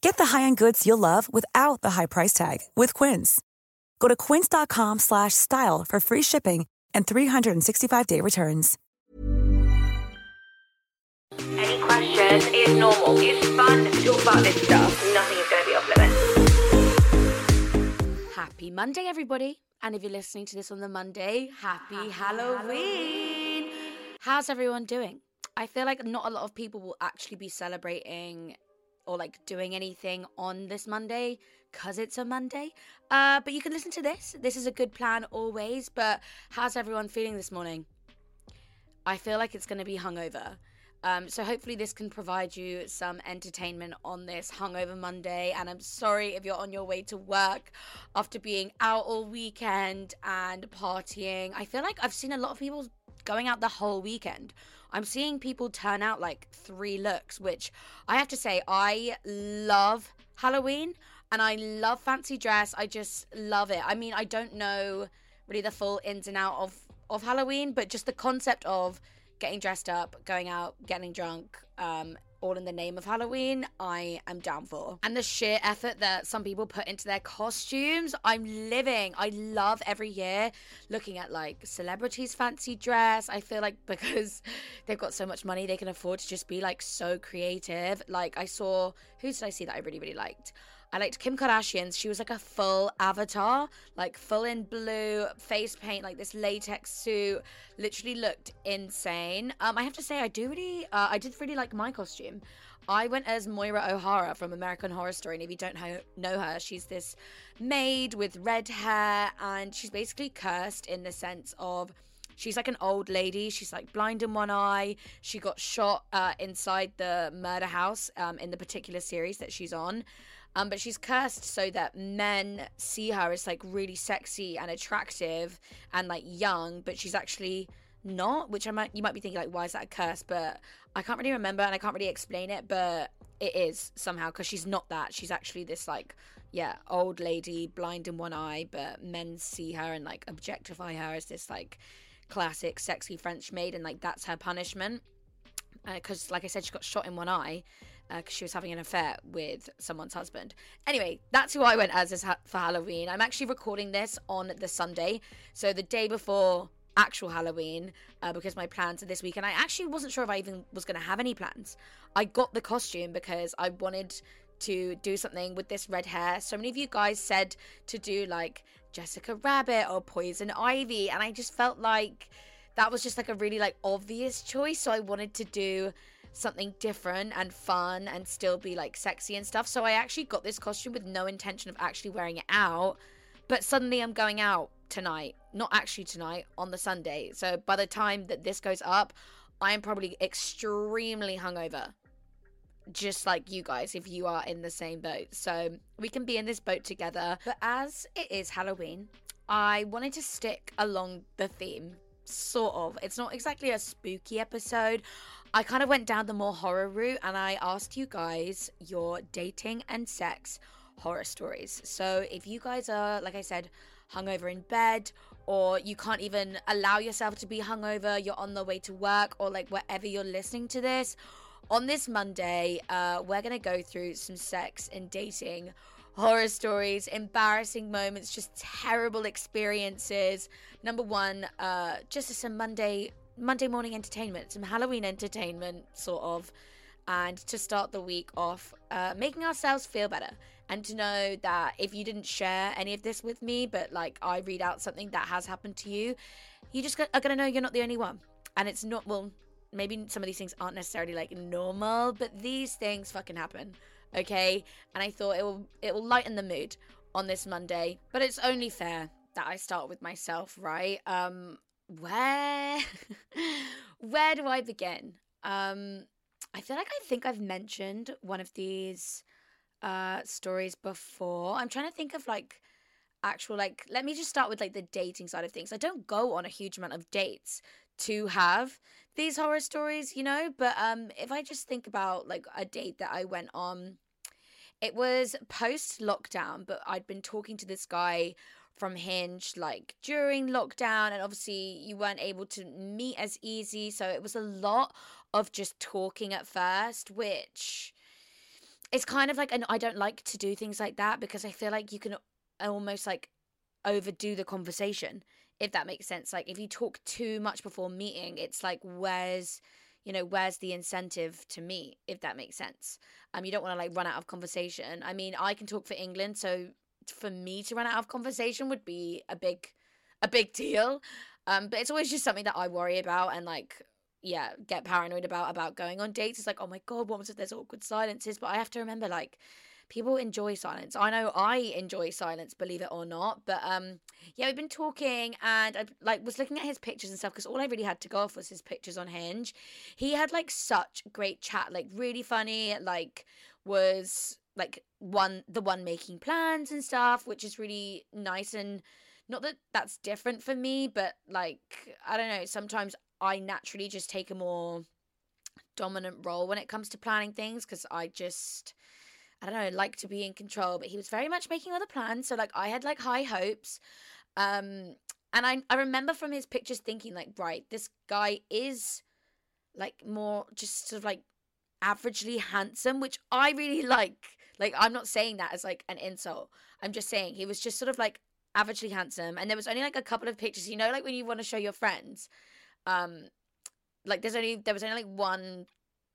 Get the high-end goods you'll love without the high price tag with Quince. Go to quince.com slash style for free shipping and 365-day returns. Any questions? It's normal. It's fun to talk about this stuff. Nothing is going to be off limits. Happy Monday, everybody. And if you're listening to this on the Monday, happy, Halloween. How's everyone doing? I feel like not a lot of people will actually be celebrating or like doing anything on this Monday because it's a Monday. Uh, but you can listen to this. This is a good plan always. But how's everyone feeling this morning? I feel like it's going to be hungover. Um, so hopefully this can provide you some entertainment on this hungover Monday. And I'm sorry if you're on your way to work after being out all weekend and partying. I feel like I've seen a lot of people going out the whole weekend. I'm seeing people turn out like three looks, which I have to say I love Halloween and I love fancy dress. I just love it. I mean, I don't know really the full ins and out of of Halloween, but just the concept of getting dressed up, going out, getting drunk, um, all in the name of Halloween, I am down for. And the sheer effort that some people put into their costumes, I'm living. I love every year looking at like celebrities' fancy dress. I feel like because they've got so much money, they can afford to just be like so creative. Like I saw, who did I see that I really, really liked? I liked Kim Kardashian's. She was like a full avatar, like full in blue, face paint, like this latex suit. Literally looked insane. Um, I have to say, I do really, uh, I did really like my costume. I went as Moira O'Hara from American Horror Story. And if you don't ho- know her, she's this maid with red hair, and she's basically cursed in the sense of she's like an old lady. She's like blind in one eye. She got shot uh, inside the murder house um, in the particular series that she's on. Um, but she's cursed so that men see her as like really sexy and attractive and like young, but she's actually not. Which I might you might be thinking like, why is that a curse? But I can't really remember and I can't really explain it. But it is somehow because she's not that. She's actually this like yeah old lady, blind in one eye, but men see her and like objectify her as this like classic sexy French maid, and like that's her punishment. Because, uh, like I said, she got shot in one eye because uh, she was having an affair with someone's husband. Anyway, that's who I went as ha- for Halloween. I'm actually recording this on the Sunday, so the day before actual Halloween, uh, because my plans are this week, and I actually wasn't sure if I even was going to have any plans. I got the costume because I wanted to do something with this red hair. So many of you guys said to do like Jessica Rabbit or Poison Ivy, and I just felt like that was just like a really like obvious choice. So I wanted to do something different and fun and still be like sexy and stuff. So I actually got this costume with no intention of actually wearing it out. But suddenly I'm going out tonight. Not actually tonight, on the Sunday. So by the time that this goes up, I am probably extremely hungover. Just like you guys, if you are in the same boat. So we can be in this boat together. But as it is Halloween, I wanted to stick along the theme sort of. It's not exactly a spooky episode. I kind of went down the more horror route and I asked you guys your dating and sex horror stories. So if you guys are, like I said, hungover in bed, or you can't even allow yourself to be hungover, you're on the way to work, or like wherever you're listening to this, on this Monday, uh, we're gonna go through some sex and dating horror stories, embarrassing moments, just terrible experiences. Number one, uh, just some Monday Monday morning entertainment, some Halloween entertainment, sort of, and to start the week off, uh, making ourselves feel better. And to know that if you didn't share any of this with me, but like I read out something that has happened to you, you just are going to know you're not the only one. and it's not well maybe some of these things aren't necessarily like normal but these things fucking happen okay and i thought it will it will lighten the mood on this monday but it's only fair that i start with myself right um where where do i begin? Um i feel like i think i've mentioned one of these uh stories before. I'm trying to think of like actual like let me just start with like the dating side of things. I don't go on a huge amount of dates to have these horror stories you know but um if i just think about like a date that i went on it was post lockdown but i'd been talking to this guy from hinge like during lockdown and obviously you weren't able to meet as easy so it was a lot of just talking at first which it's kind of like and i don't like to do things like that because i feel like you can almost like overdo the conversation if that makes sense. Like if you talk too much before meeting it's like where's you know where's the incentive to meet if that makes sense? Um you don't want to like run out of conversation. I mean i can talk for england so for me to run out of conversation would be a big a big deal um but it's always just something that i worry about and like yeah get paranoid about about going on dates it's like oh my god what if there's awkward silences but i have to remember like people enjoy silence. I know I enjoy silence, believe it or not. But um, yeah, we've been talking, and I like was looking at his pictures and stuff because all I really had to go off was his pictures on Hinge. He had like such great chat, like really funny, like was like one the one making plans and stuff, which is really nice and not that that's different for me, but like I don't know, sometimes I naturally just take a more dominant role when it comes to planning things because I just I don't know, like to be in control, but he was very much making other plans. So like I had like high hopes. Um and I I remember from his pictures thinking like, right, this guy is like more just sort of like averagely handsome, which I really like. Like I'm not saying that as like an insult. I'm just saying he was just sort of like averagely handsome and there was only like a couple of pictures, you know, like when you want to show your friends. Um like there's only there was only like one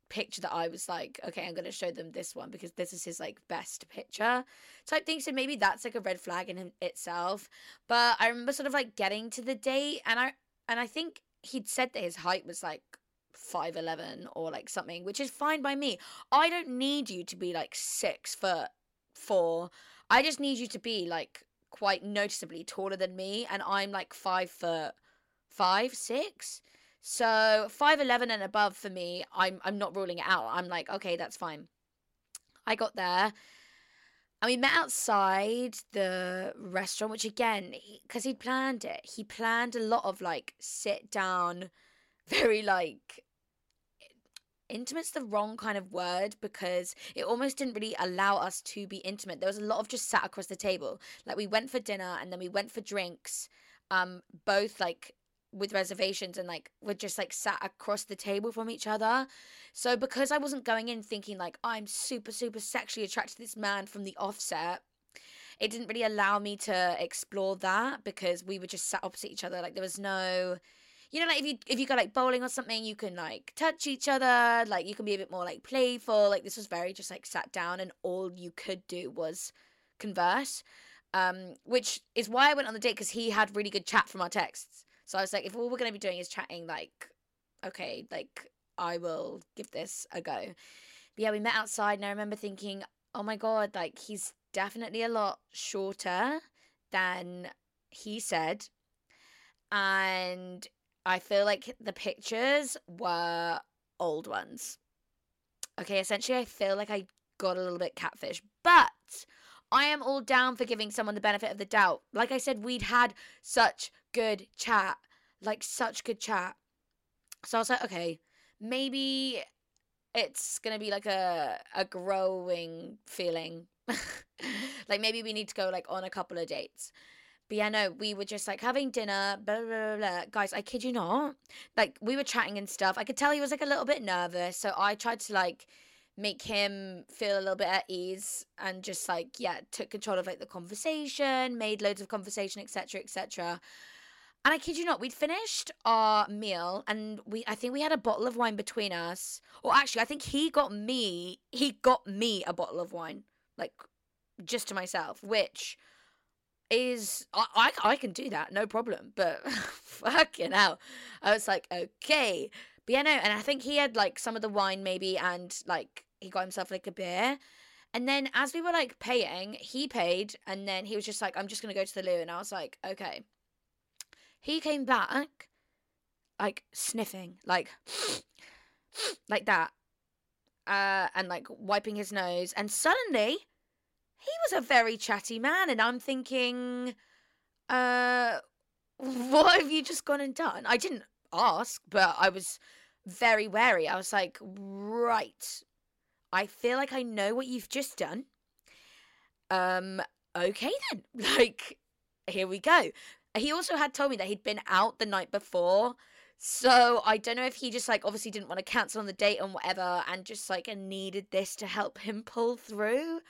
picture that I was like, okay, I'm to show them this one because this is his like best picture type thing. So maybe that's like a red flag in itself. But I remember sort of like getting to the date and I and I think he'd said that his height was like 5'11 or like something, which is fine by me. I don't need you to be like six foot four. I just need you to be like quite noticeably taller than me. And I'm like five foot five, six. So 5'11 and above for me, I'm I'm not ruling it out. I'm like, okay, that's fine. I got there and we met outside the restaurant, which again, because he, he planned it, he planned a lot of like sit down, very like intimate's the wrong kind of word because it almost didn't really allow us to be intimate. There was a lot of just sat across the table. Like we went for dinner and then we went for drinks. Um, both like with reservations and like we're just like sat across the table from each other. So because I wasn't going in thinking like I'm super super sexually attracted to this man from the offset, it didn't really allow me to explore that because we were just sat opposite each other. Like there was no you know like if you if you go like bowling or something you can like touch each other like you can be a bit more like playful like this was very just like sat down and all you could do was converse um which is why i went on the date because he had really good chat from our texts so I was like, if all we're going to be doing is chatting, like, okay, like, I will give this a go. But yeah, we met outside, and I remember thinking, oh my God, like, he's definitely a lot shorter than he said. And I feel like the pictures were old ones. Okay, essentially, I feel like I got a little bit catfish, but I am all down for giving someone the benefit of the doubt. Like I said, we'd had such good chat, like such good chat. So I was like, okay, maybe it's gonna be like a a growing feeling. like maybe we need to go like on a couple of dates. But yeah, no, we were just like having dinner, blah, blah, blah, blah. Guys, I kid you not. Like, we were chatting and stuff. I could tell he was like a little bit nervous. So I tried to like make him feel a little bit at ease and just like yeah took control of like the conversation made loads of conversation etc etc and i kid you not we'd finished our meal and we i think we had a bottle of wine between us or actually i think he got me he got me a bottle of wine like just to myself which is I, I I can do that, no problem. But fucking hell. I was like, okay. But yeah, no, and I think he had like some of the wine maybe and like he got himself like a beer. And then as we were like paying, he paid and then he was just like, I'm just gonna go to the loo and I was like, okay. He came back like sniffing, like like that. Uh and like wiping his nose and suddenly he was a very chatty man and i'm thinking uh what have you just gone and done? I didn't ask but i was very wary. I was like right i feel like i know what you've just done. Um okay then. Like here we go. He also had told me that he'd been out the night before so I don't know if he just like obviously didn't want to cancel on the date and whatever and just like needed this to help him pull through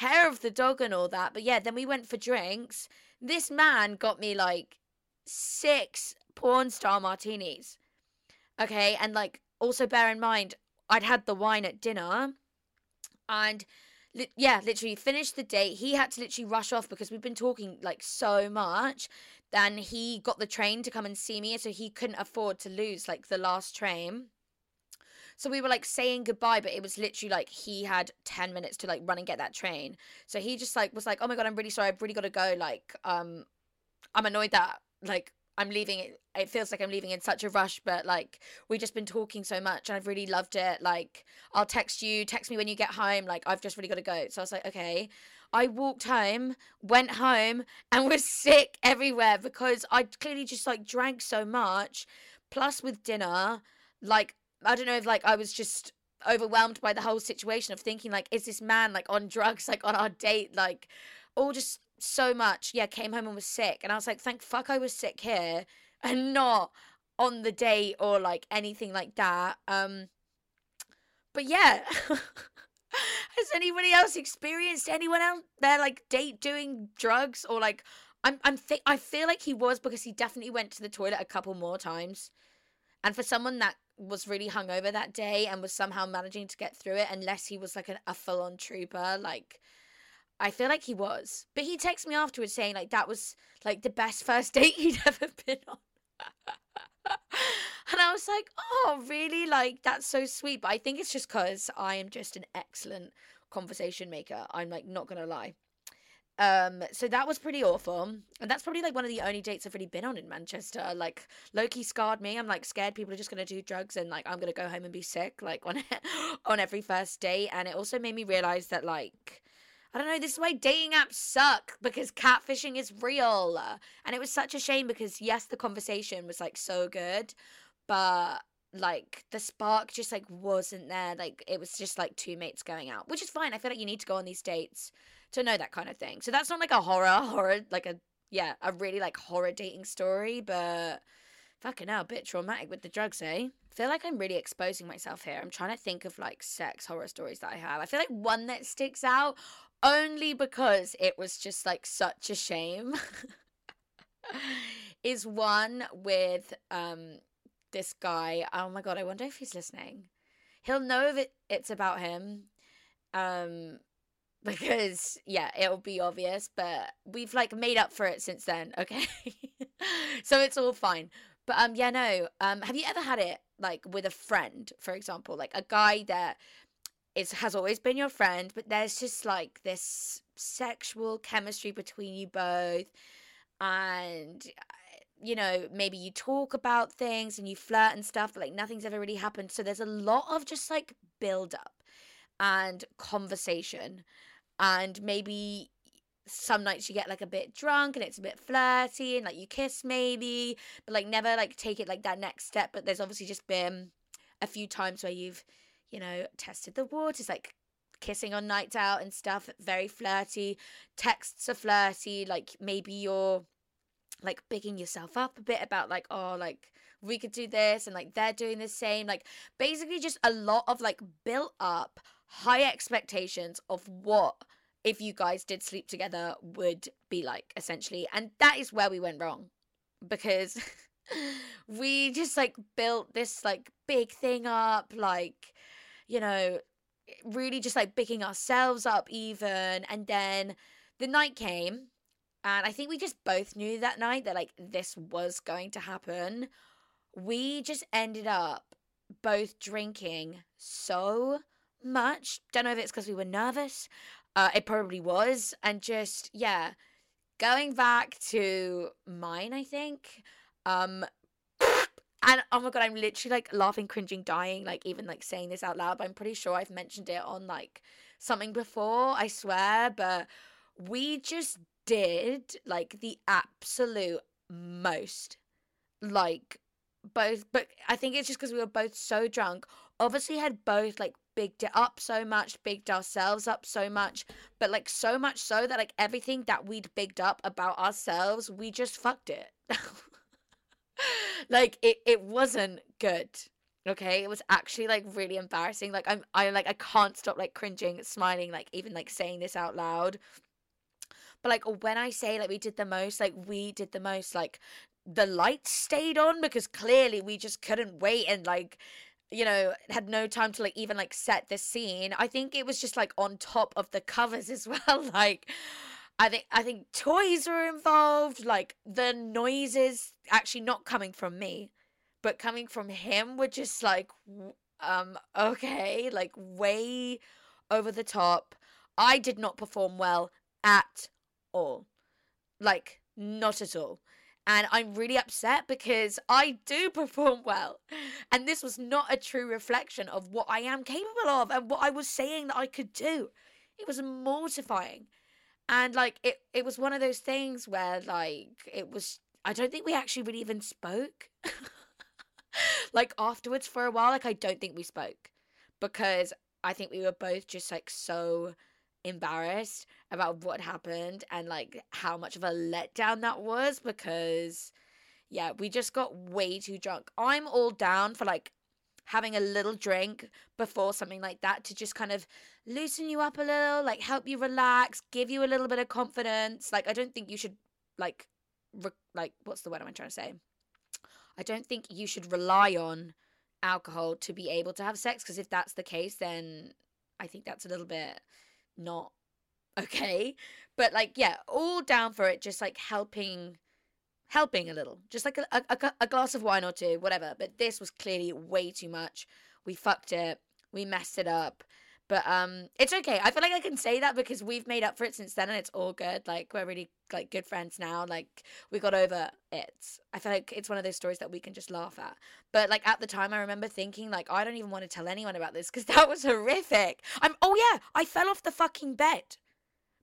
hair of the dog and all that. But yeah, then we went for drinks. This man got me like six porn star martinis. Okay, and like also bear in mind, I'd had the wine at dinner and li- yeah, literally finished the date. He had to literally rush off because we've been talking like so much. Then he got the train to come and see me, so he couldn't afford to lose like the last train. So we were like saying goodbye, but it was literally like he had 10 minutes to like run and get that train. So he just like was like, oh my God, I'm really sorry. I've really got to go. Like, um, I'm annoyed that like I'm leaving it. It feels like I'm leaving in such a rush, but like we've just been talking so much and I've really loved it. Like, I'll text you, text me when you get home. Like, I've just really got to go. So I was like, okay. I walked home, went home, and was sick everywhere because I clearly just like drank so much. Plus, with dinner, like I don't know if like I was just overwhelmed by the whole situation of thinking like is this man like on drugs like on our date like all just so much. Yeah came home and was sick. And i was like thank fuck i was sick here and not on the date or like anything like that. Um but yeah has anybody else experienced anyone else their like date doing drugs or like i'm i'm th- i feel like he was because he definitely went to the toilet a couple more times. And for someone that was really hungover that day and was somehow managing to get through it unless he was like an, a full on trooper. Like, I feel like he was. But he texted me afterwards saying like that was like the best first date he'd ever been on. and I was like, oh, really? Like, that's so sweet. But I think it's just because I am just an excellent conversation maker. I'm like, not going to lie. Um, so that was pretty awful. And that's probably like one of the only dates I've really been on in Manchester. Like Loki scarred me. I'm like scared people are just gonna do drugs and like I'm gonna go home and be sick, like on on every first date. And it also made me realise that like I don't know, this is why dating apps suck because catfishing is real. And it was such a shame because yes, the conversation was like so good, but like the spark just like wasn't there. Like it was just like two mates going out, which is fine. I feel like you need to go on these dates to know that kind of thing. So that's not like a horror, horror, like a, yeah, a really like horror dating story, but fucking hell, a bit traumatic with the drugs, eh? I feel like I'm really exposing myself here. I'm trying to think of like sex horror stories that I have. I feel like one that sticks out only because it was just like such a shame is one with um this guy. Oh my god, I wonder if he's listening. He'll know if it, it's about him. Um because yeah, it'll be obvious, but we've like made up for it since then, okay? so it's all fine. But um yeah, no. Um have you ever had it like with a friend, for example, like a guy that is has always been your friend, but there's just like this sexual chemistry between you both and you know, maybe you talk about things and you flirt and stuff, but like nothing's ever really happened. So there's a lot of just like build up and conversation. And maybe some nights you get like a bit drunk and it's a bit flirty and like you kiss maybe but like never like take it like that next step. But there's obviously just been a few times where you've you know tested the waters like kissing on nights out and stuff very flirty. Texts are flirty like maybe you're like bigging yourself up a bit about like oh like we could do this and like they're doing the same. Like basically just a lot of like built up high expectations of what if you guys did sleep together would be like essentially and that is where we went wrong because we just like built this like big thing up like you know really just like picking ourselves up even and then the night came and I think we just both knew that night that like this was going to happen. We just ended up both drinking so much. Don't know if it's because we were nervous. Uh, it probably was, and just yeah, going back to mine. I think. Um, and oh my god, I'm literally like laughing, cringing, dying, like even like saying this out loud. But I'm pretty sure I've mentioned it on like something before. I swear, but we just did like the absolute most. Like both, but I think it's just because we were both so drunk. Obviously, had both like bigged it up so much, bigged ourselves up so much, but like so much so that like everything that we'd bigged up about ourselves, we just fucked it. like it, it wasn't good. Okay, it was actually like really embarrassing. Like I'm, I like I can't stop like cringing, smiling, like even like saying this out loud. But like when I say like we did the most, like we did the most, like the lights stayed on because clearly we just couldn't wait and like you know had no time to like even like set the scene. I think it was just like on top of the covers as well like i think i think toys were involved like the noises actually not coming from me but coming from him were just like um okay like way over the top. I did not perform well at all. Like not at all and I'm really upset because I do perform well. And this was not a true reflection of what I am capable of and what I was saying that I could do. It was mortifying. And like it it was one of those things where like it was I don't think we actually really even spoke. like afterwards for a while like I don't think we spoke because I think we were both just like so embarrassed about what happened and like how much of a letdown that was because yeah, we just got way too drunk. I'm all down for like having a little drink before something like that to just kind of loosen you up a little, like help you relax, give you a little bit of confidence. Like I don't think you should like re- like what's the word I'm trying to say? I don't think you should rely on alcohol to be able to have sex because if that's the case then I think that's a little bit not okay. But like, yeah, all down for it, just like helping helping a little. Just like a, a, a, glass of wine or two whatever. But this was clearly way too much. We fucked it. We messed it up but um it's okay. I feel like i can say that because we've made up for it since then and it's all good. Like we're really like good friends now. Like we got over it. I feel like it's one of those stories that we can just laugh at. But like at the time i remember thinking like i don't even want to tell anyone about this because that was horrific. I'm oh yeah i fell off the fucking bed.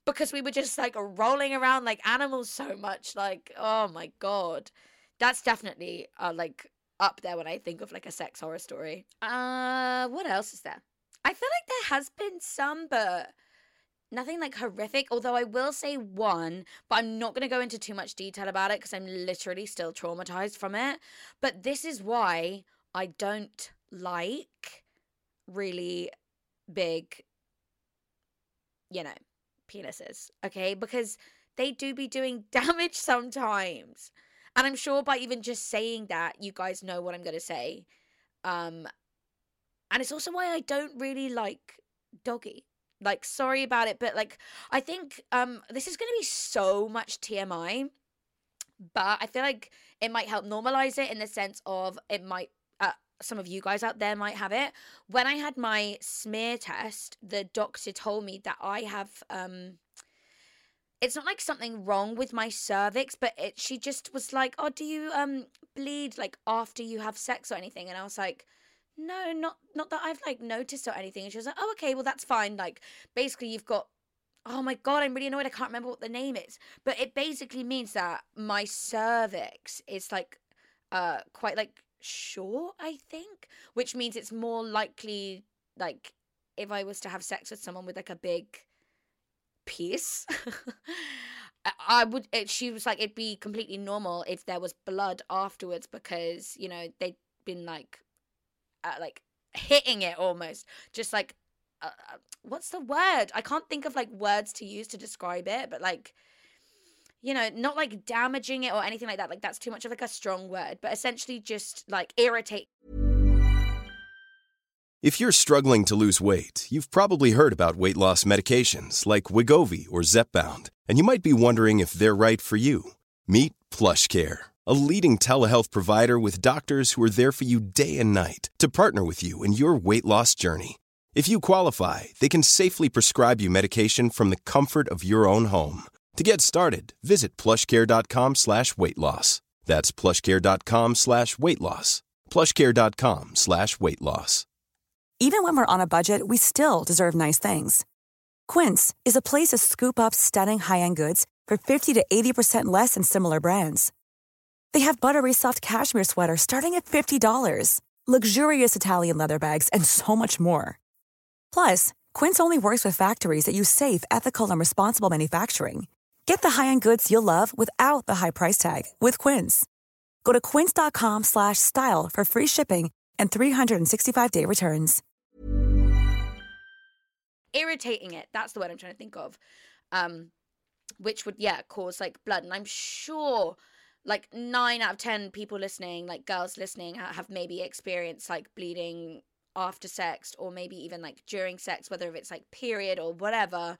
Because we were just like rolling around like animals so much. Like, oh my god, that's definitely uh, like up there when I think of like a sex horror story. Uh, what else is there? I feel like there has been some, but nothing like horrific. Although I will say one, but I'm not going to go into too much detail about it because I'm literally still traumatized from it. But this is why I don't like really big, you know, penises, okay? Because they do be doing damage sometimes. And I'm sure by even just saying that, you guys know what I'm going to say. Um, and it's also why I don't really like doggy. Like, sorry about it, but like, I think um, this is going to be so much TMI, but I feel like it might help normalize it in the sense of it might some of you guys out there might have it. When I had my smear test, the doctor told me that I have um it's not like something wrong with my cervix, but it she just was like, "Oh, do you um bleed like after you have sex or anything?" And I was like, "No, not not that I've like noticed or anything." And she was like, "Oh, okay, well that's fine. Like basically you've got Oh my god, I'm really annoyed. I can't remember what the name is. But it basically means that my cervix is like uh quite like short, I think, which means it's more likely like if I was to have sex with someone with like a big piece. I would. It, she was like, it'd be completely normal if there was blood afterwards because you know they'd been like, uh, like hitting it almost, just like, uh, uh what's the word? I can't think of like words to use to describe it, but like, you know, not like damaging it or anything like that. Like that's too much of like a strong word, but essentially just like irritate. If you're struggling to lose weight, you've probably heard about weight loss medications like Wegovy or Zepbound, and you might be wondering if they're right for you. Meet PlushCare, a leading telehealth provider with doctors who are there for you day and night to partner with you in your weight loss journey. If you qualify, they can safely prescribe you medication from the comfort of your own home. To get started, visit plushcare.com slash weight loss. That's plushcare.com slash weight loss. plushcare.com slash weight loss. Even when we're on a budget, we still deserve nice things. Quince is a place to scoop up stunning high-end goods for 50 to 80% less than similar brands. They have buttery soft cashmere sweaters starting at $50, luxurious Italian leather bags, and so much more. Plus, Quince only works with factories that use safe, ethical, and responsible manufacturing. Get the high-end goods you'll love without the high price tag with Quince. Go to quince.com slash style for free shipping and 365-day returns. irritating it. That's the word I'm trying to think of. Um, which would yeah cause like blood, and I'm sure like nine out of ten people listening, like girls listening, have maybe experienced like bleeding after sex or maybe even like during sex, whether it's like period or whatever.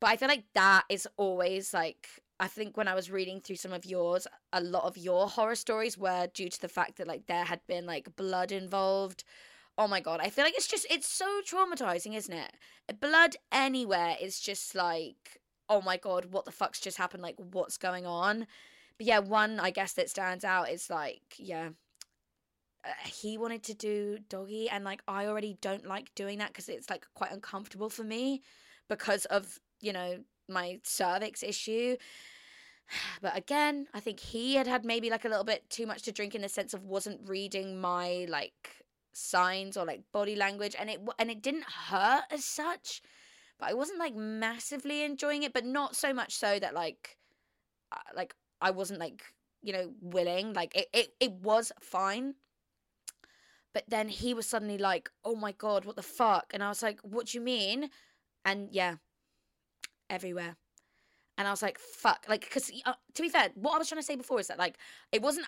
But I feel like that is always like I think when I was reading through some of yours, a lot of your horror stories were due to the fact that like there had been like blood involved. Oh my god, I feel like it's just it's so traumatizing, isn't it? Blood anywhere is just like oh my god, what the fuck's just happened? Like what's going on? But yeah, one I guess that stands out is like yeah, uh, he wanted to do doggy and like I already don't like doing that because it's like quite uncomfortable for me because of you know my cervix issue. But again i think he had had maybe like a little bit too much to drink in the sense of wasn't reading my like signs or like body language and it and it didn't hurt as such but i wasn't like massively enjoying it but not so much so that like uh, like i wasn't like you know willing like it, it it was fine. But then he was suddenly like oh my god what the fuck? And i was like what do you mean? And yeah everywhere. And I was like, fuck. Like, because uh, to be fair, what I was trying to say before is that, like, it wasn't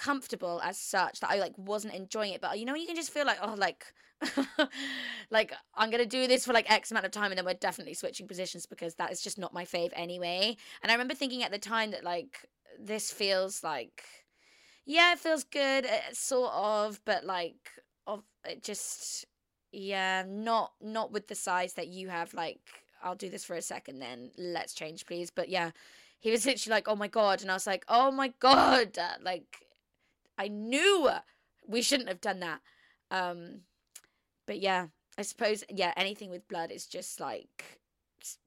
uncomfortable as such that I, like, wasn't enjoying it. But, you know, you can just feel like, oh, like, like, I'm to do this for, like, X amount of time and then we're definitely switching positions because that is just not my fave anyway. And I remember thinking at the time that, like, this feels like, yeah, it feels good, uh, sort of, but, like, of it just, yeah, not, not with the size that you have, like, I'll do this for a second then. Let's change, please. But yeah, he was literally like, oh my God. And I was like, oh my God. Like, I knew we shouldn't have done that. Um, but yeah, I suppose, yeah, anything with blood is just like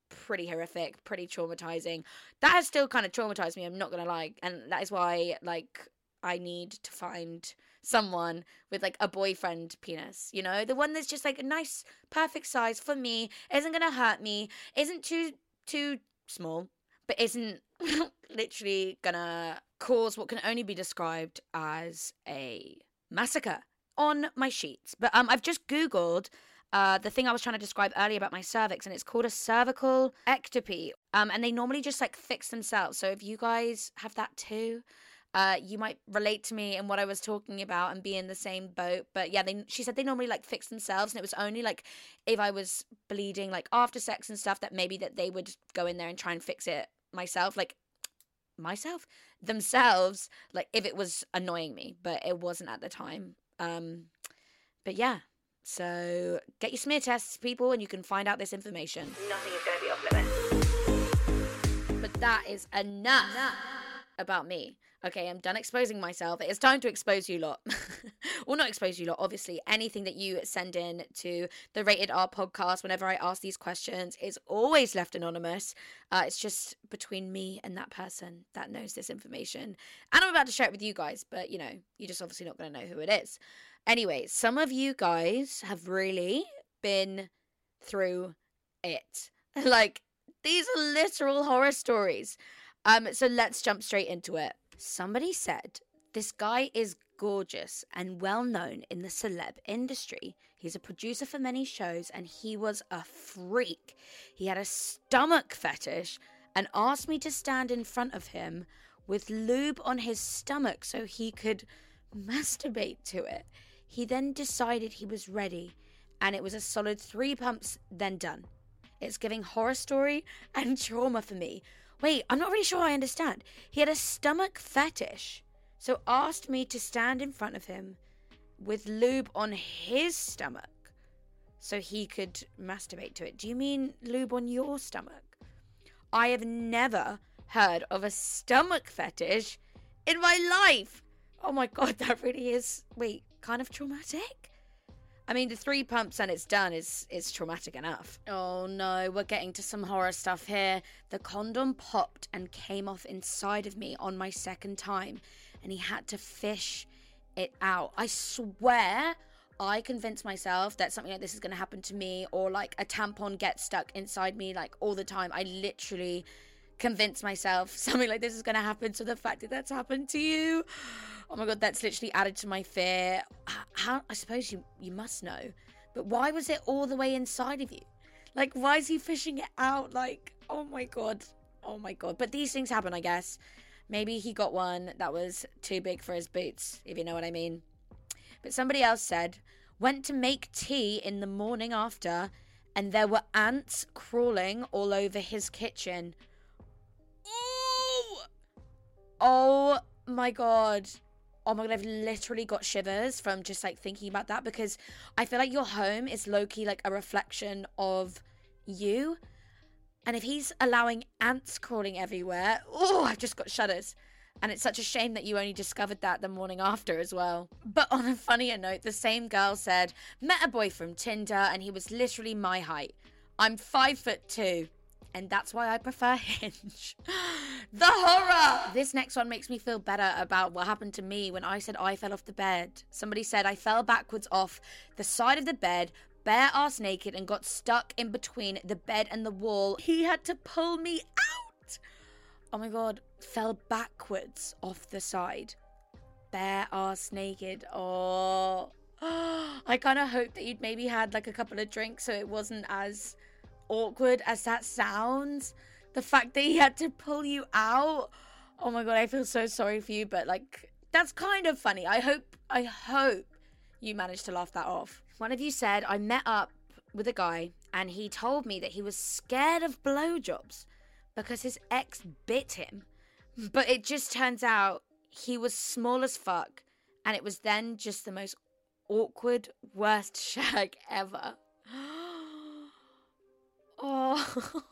pretty horrific, pretty traumatizing. That has still kind of traumatized me, I'm not going to lie. And that is why, like, I need to find someone with like a boyfriend penis, you know, the one that's just like a nice, perfect size for me, isn't gonna hurt me, isn't too too small, but isn't literally gonna cause what can only be described as a massacre on my sheets. But um, I've just googled. Uh, the thing I was trying to describe earlier about my cervix, and it's called a cervical ectopy. Um, and they normally just like fix themselves. So if you guys have that too, uh, you might relate to me and what I was talking about and be in the same boat. But yeah, they she said they normally like fix themselves, and it was only like if I was bleeding like after sex and stuff that maybe that they would go in there and try and fix it myself, like myself themselves, like if it was annoying me, but it wasn't at the time. Um, but yeah. So get your smear tests, people, and you can find out this information. Nothing is going to be off limits. But that is enough about me. Okay, I'm done exposing myself. It's time to expose you lot. well, not expose you lot, obviously. Anything that you send in to the Rated R podcast, whenever I ask these questions, is always left anonymous. Uh, it's just between me and that person that knows this information. And I'm about to share it with you guys, but you know, you're just obviously not going to know who it is. Anyway, some of you guys have really been through it. like, these are literal horror stories. Um, so let's jump straight into it. Somebody said this guy is gorgeous and well known in the celeb industry. He's a producer for many shows and he was a freak. He had a stomach fetish and asked me to stand in front of him with lube on his stomach so he could masturbate to it. He then decided he was ready, and it was a solid three pumps, then done. It's giving horror story and trauma for me. Wait, I'm not really sure I understand. He had a stomach fetish, so asked me to stand in front of him with lube on his stomach so he could masturbate to it. Do you mean lube on your stomach? I have never heard of a stomach fetish in my life. Oh my god, that really is wait, kind of traumatic. I mean, the three pumps and it's done is is traumatic enough. Oh no, we're getting to some horror stuff here. The condom popped and came off inside of me on my second time, and he had to fish it out. I swear I convince myself that something like this is going to happen to me or like a tampon gets stuck inside me like all the time. I literally convince myself something like this is going to happen. So the fact that that's happened to you, oh my god, that's literally added to my fear. How I suppose you you must know, but why was it all the way inside of you? Like why is he fishing it out? Like oh my god, oh my god. But these things happen, I guess. Maybe he got one that was too big for his boots, if you know what I mean. But somebody else said, went to make tea in the morning after, and there were ants crawling all over his kitchen. Oh my god. Oh my god, I've literally got shivers from just like thinking about that because I feel like your home is low key like a reflection of you. And if he's allowing ants crawling everywhere, oh, I've just got shudders. And it's such a shame that you only discovered that the morning after as well. But on a funnier note, the same girl said, Met a boy from Tinder and he was literally my height. I'm five foot two. And that's why I prefer Hinge. the horror! This next one makes me feel better about what happened to me when I said I fell off the bed. Somebody said I fell backwards off the side of the bed, bare ass naked, and got stuck in between the bed and the wall. He had to pull me out. Oh my god, fell backwards off the side. Bare ass naked. Oh. I kind of hope that you'd maybe had like a couple of drinks so it wasn't as awkward as that sounds. The fact that he had to pull you out. Oh my god, I feel so sorry for you, but like that's kind of funny. I hope I hope you managed to laugh that off. One of you said I met up with a guy and he told me that he was scared of blowjobs because his ex bit him. But it just turns out he was small as fuck and it was then just the most awkward worst shag ever. Oh.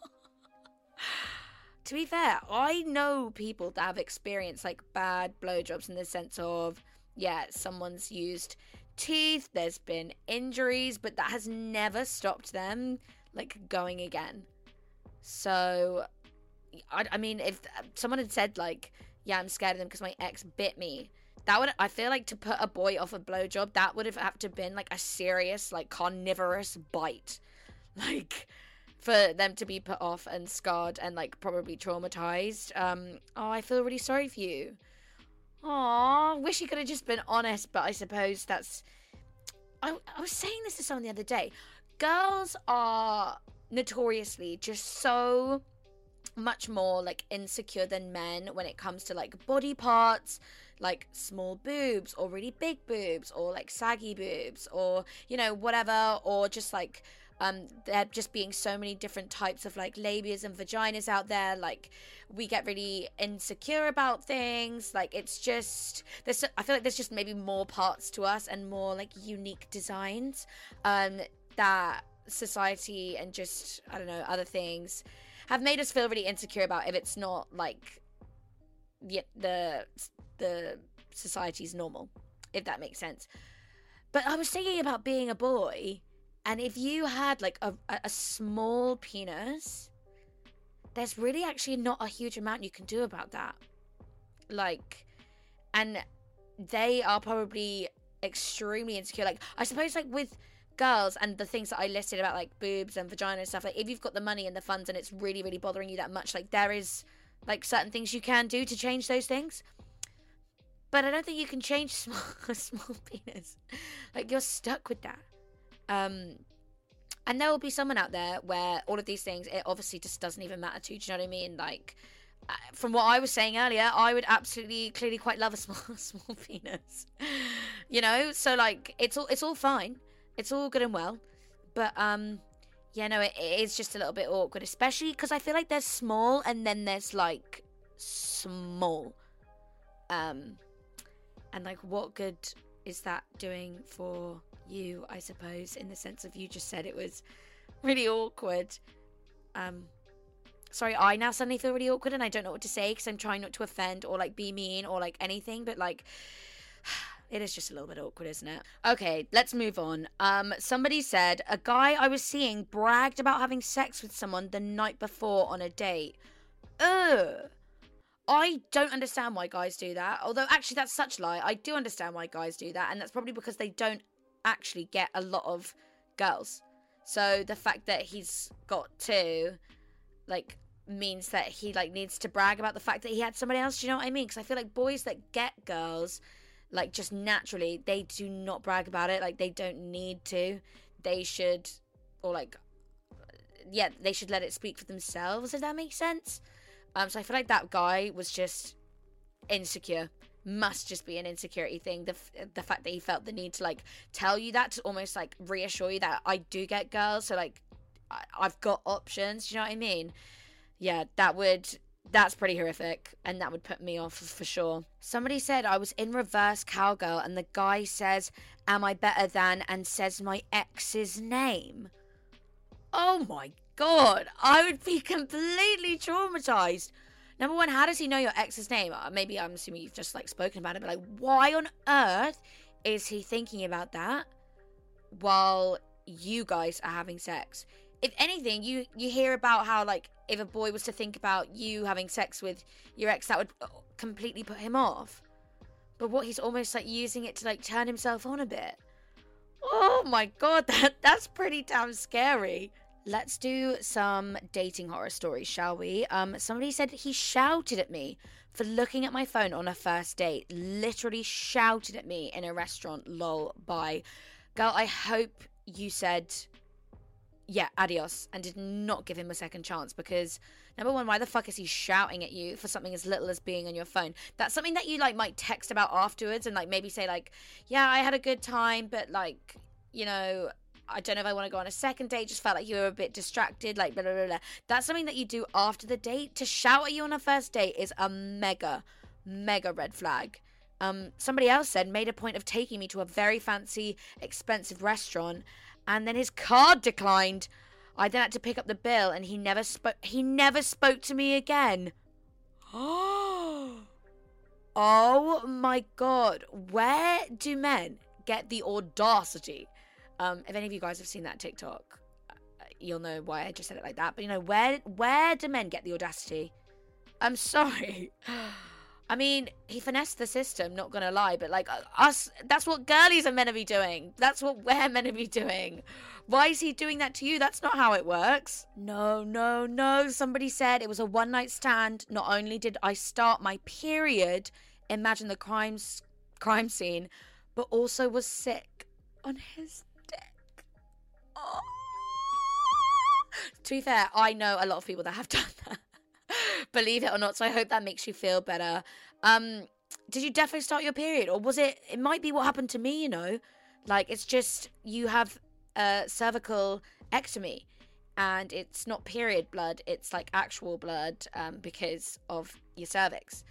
to be fair, I know people that have experienced like bad blowjobs in the sense of, yeah, someone's used teeth, there's been injuries, but that has never stopped them like going again. So, I, I mean, if someone had said, like, yeah, I'm scared of them because my ex bit me, that would, I feel like to put a boy off a blowjob, that would have had to been like a serious, like carnivorous bite. Like, for them to be put off and scarred and like probably traumatized. Um, oh, I feel really sorry for you. Oh, wish he could have just been honest, but I suppose that's. I, I was saying this to someone the other day. Girls are notoriously just so much more like insecure than men when it comes to like body parts like small boobs or really big boobs or like saggy boobs or you know whatever or just like um, there just being so many different types of like labias and vaginas out there like we get really insecure about things like it's just there's i feel like there's just maybe more parts to us and more like unique designs um, that society and just i don't know other things have made us feel really insecure about if it's not like the the, the society's normal if that makes sense. But i was thinking about being a boy and if you had like a, a small penis, there's really actually not a huge amount you can do about that. Like, and they are probably extremely insecure. Like, I suppose, like, with girls and the things that I listed about like boobs and vagina and stuff, like, if you've got the money and the funds and it's really, really bothering you that much, like, there is like certain things you can do to change those things. But I don't think you can change small, small penis. Like, you're stuck with that. Um, and there will be someone out there where all of these things, it obviously just doesn't even matter to. Do you know what I mean? Like, uh, from what I was saying earlier, I would absolutely clearly quite love a small small penis. You know, so like it's all it's all fine. It's all good and well. But um yeah, no, it, it is just a little bit awkward, especially because I feel like there's small and then there's like small. Um and like what good is that doing for you, I suppose, in the sense of you just said it was really awkward. Um sorry, I now suddenly feel really awkward and I don't know what to say because I'm trying not to offend or like be mean or like anything, but like it is just a little bit awkward, isn't it? Okay, let's move on. Um, somebody said a guy I was seeing bragged about having sex with someone the night before on a date. Ugh. I don't understand why guys do that. Although actually that's such a lie. I do understand why guys do that, and that's probably because they don't actually get a lot of girls. So the fact that he's got two, like, means that he like needs to brag about the fact that he had somebody else. Do you know what I mean? Because I feel like boys that get girls, like just naturally, they do not brag about it. Like they don't need to. They should, or like, yeah, they should let it speak for themselves. If that makes sense. Um, so I feel like that guy was just insecure. Must just be an insecurity thing. The the fact that he felt the need to like tell you that to almost like reassure you that I do get girls. So like I- I've got options. Do you know what I mean? Yeah, that would that's pretty horrific and that would put me off for sure. Somebody said I was in reverse cowgirl and the guy says, Am I better than? and says my ex's name. Oh my god, I would be completely traumatized. Number one, how does he know your ex's name? Uh, maybe I'm assuming you've just like spoken about it, but like, why on earth is he thinking about that while you guys are having sex? If anything, you you hear about how like if a boy was to think about you having sex with your ex, that would uh, completely put him off. But what he's almost like using it to like turn himself on a bit. Oh my god, that that's pretty damn scary. Let's do some dating horror stories, shall we? Um, somebody said he shouted at me for looking at my phone on a first date. Literally shouted at me in a restaurant. Lol. Bye, girl. I hope you said, yeah, adios, and did not give him a second chance because number one, why the fuck is he shouting at you for something as little as being on your phone? That's something that you like might text about afterwards and like maybe say like, yeah, I had a good time, but like, you know, I don't know if I want to go on a second date. Just felt like you were a bit distracted, like blah, blah, blah, blah. That's something that you do after the date. To shout at you on a first date is a mega, mega red flag. Um, somebody else said made a point of taking me to a very fancy, expensive restaurant, and then his card declined. I then had to pick up the bill, and he never spoke. He never spoke to me again. oh my god! Where do men get the audacity? Um, if any of you guys have seen that TikTok, uh, you'll know why I just said it like that. But you know, where where do men get the audacity? I'm sorry. I mean, he finessed the system, not gonna lie, but like uh, us, that's what girlies are meant to be doing. That's what we're meant to be doing. Why is he doing that to you? That's not how it works. No, no, no. Somebody said it was a one night stand. Not only did I start my period, imagine the crimes crime scene, but also was sick on his. To be fair, I know a lot of people that have done that. Believe it or not, so I hope that makes you feel better. Um, did you definitely start your period, or was it? It might be what happened to me. You know, like it's just you have a cervical ectropion, and it's not period blood; it's like actual blood um, because of your cervix.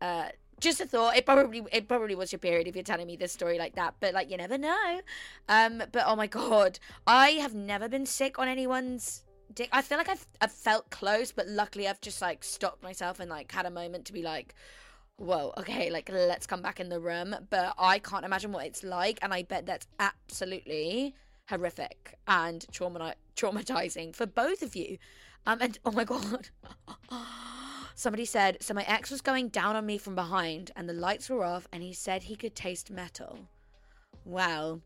Uh, just a thought. It probably it probably was your period if you're telling me this story like that. But like you never know. Um, but oh my god, I have never been sick on anyone's dick. I feel like I've I've felt close, but luckily I've just like stopped myself and like had a moment to be like, whoa, okay, like let's come back in the room. But I can't imagine what it's like, and I bet that's absolutely horrific and trauma traumatizing for both of you. Um, and oh my god. Somebody said, so my ex was going down on me from behind and the lights were off and he said he could taste metal. Well,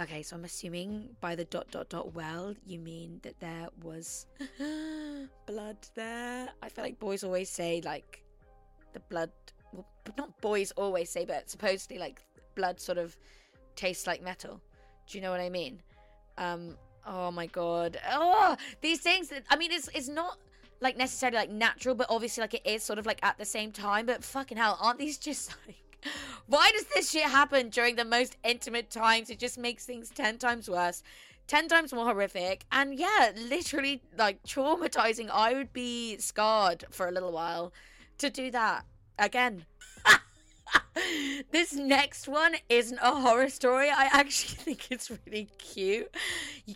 okay, so I'm assuming by the dot dot dot well, you mean that there was blood there. I feel like boys always say like the blood, well, not boys always say, but supposedly like blood sort of tastes like metal. Do you know what I mean? Um, oh my god. Oh, these things. I mean, it's it's not like necessarily like natural, but obviously like it is sort of like at the same time. But fucking hell, aren't these just like why does this shit happen during the most intimate times? It just makes things ten times worse. 10 times more horrific and yeah literally like traumatizing i would be scarred for a little while to do that again this next one isn't a horror story. I actually think it's really cute.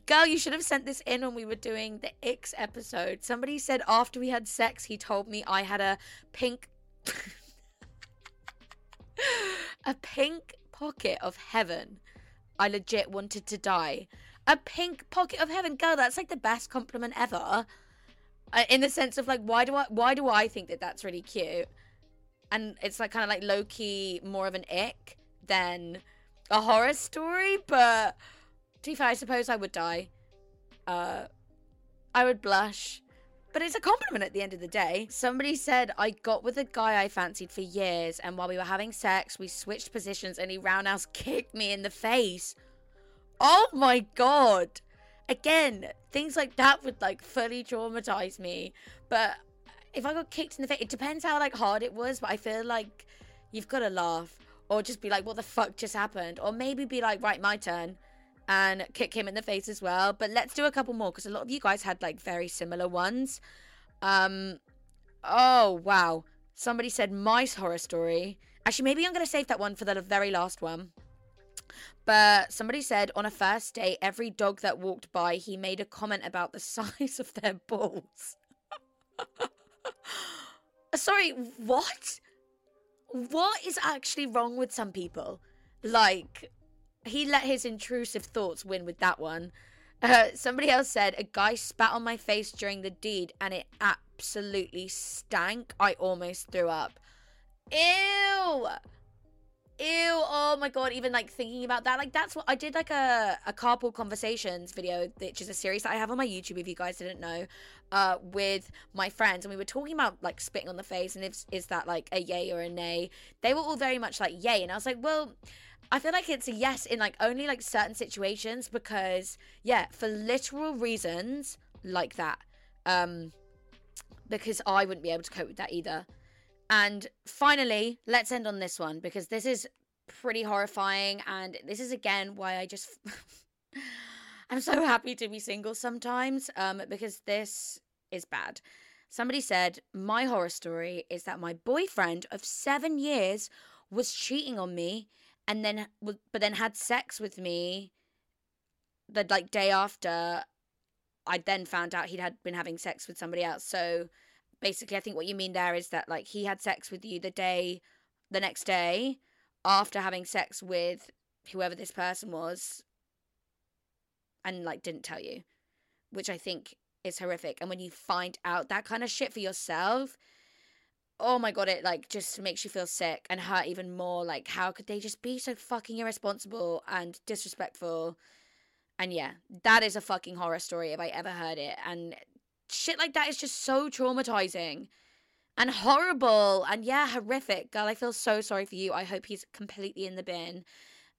Girl, you should have sent this in when we were doing the X episode. Somebody said after we had sex, he told me I had a pink. a pink pocket of heaven. I legit wanted to die. A pink pocket of heaven, girl. That's like the best compliment ever. Uh, in the sense of like, why do I? Why do I think that that's really cute? And it's like kind of like low key more of an ick than a horror story. But to I suppose I would die. Uh, I would blush. But it's a compliment at the end of the day. Somebody said I got with a guy I fancied for years, and while we were having sex, we switched positions and he roundhouse kicked me in the face. Oh my god. Again, things like that would like fully traumatize me. But if I got kicked in the face, it depends how like hard it was, but I feel like you've got to laugh or just be like, what the fuck just happened? Or maybe be like, right, my turn and kick him in the face as well. But let's do a couple more because a lot of you guys had like very similar ones. Um, oh, wow. Somebody said mice horror story. Actually, maybe I'm going to save that one for the very last one. But somebody said on a first date, every dog that walked by, he made a comment about the size of their balls. Sorry, what? What is actually wrong with some people? Like, he let his intrusive thoughts win with that one. Uh, somebody else said a guy spat on my face during the deed and it absolutely stank. I almost threw up. Ew. Ew, oh my god, even like thinking about that. Like that's what I did like a, a carpool conversations video, which is a series that I have on my YouTube if you guys didn't know, uh, with my friends and we were talking about like spitting on the face and if is that like a yay or a nay. They were all very much like yay and I was like, well, I feel like it's a yes in like only like certain situations because yeah, for literal reasons like that. Um because I wouldn't be able to cope with that either. And finally, let's end on this one because this is pretty horrifying. And this is again why I just. I'm so happy to be single sometimes um, because this is bad. Somebody said, My horror story is that my boyfriend of seven years was cheating on me and then, but then had sex with me the like day after I then found out he'd had been having sex with somebody else. So basically, I think what you mean there is that like he had sex with you the day, the next day, after having sex with whoever this person was, and like didn't tell you, which I think is horrific. And when you find out that kind of shit for yourself, oh my god, it like just makes you feel sick and hurt even more. Like, how could they just be so fucking irresponsible and disrespectful? And yeah, that is a fucking horror story if I ever heard it. And shit like that is just so traumatizing and horrible and yeah, horrific. Girl, I feel so sorry for you. I hope he's completely in the bin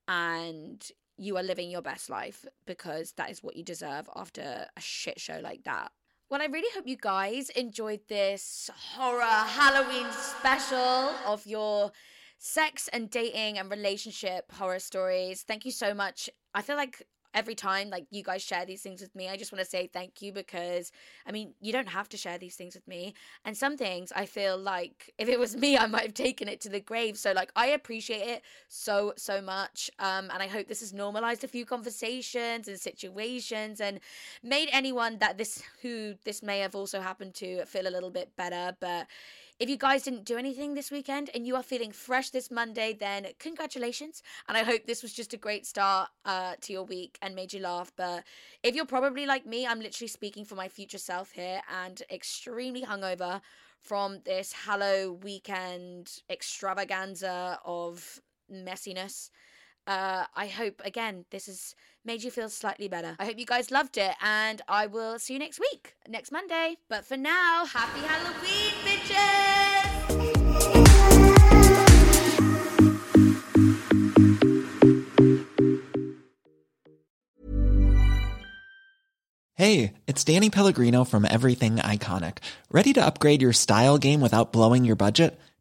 and you are living your best life because that is what you deserve after a shit show like that. Well, I really hope you guys enjoyed this horror Halloween special of your sex and dating and relationship horror stories. Thank you so much. I feel like every time like you guys share these things with me i just want to say thank you because i mean you don't have to share these things with me. And some things i feel like if it was me i might have taken it to the grave. So like i appreciate it so so much um and i hope this has normalized a few conversations and situations and made anyone that this who this may have also happened to feel a little bit better. But if you guys didn't do anything this weekend and you are feeling fresh this Monday, then congratulations. And I hope this was just a great start uh, to your week and made you laugh. But if you're probably like me, I'm literally speaking for my future self here and extremely hungover from this Hallow weekend extravaganza of messiness. Uh, I hope again this has made you feel slightly better. I hope you guys loved it, and I will see you next week, next Monday. But for now, happy Halloween, bitches! Hey, it's Danny Pellegrino from Everything Iconic. Ready to upgrade your style game without blowing your budget?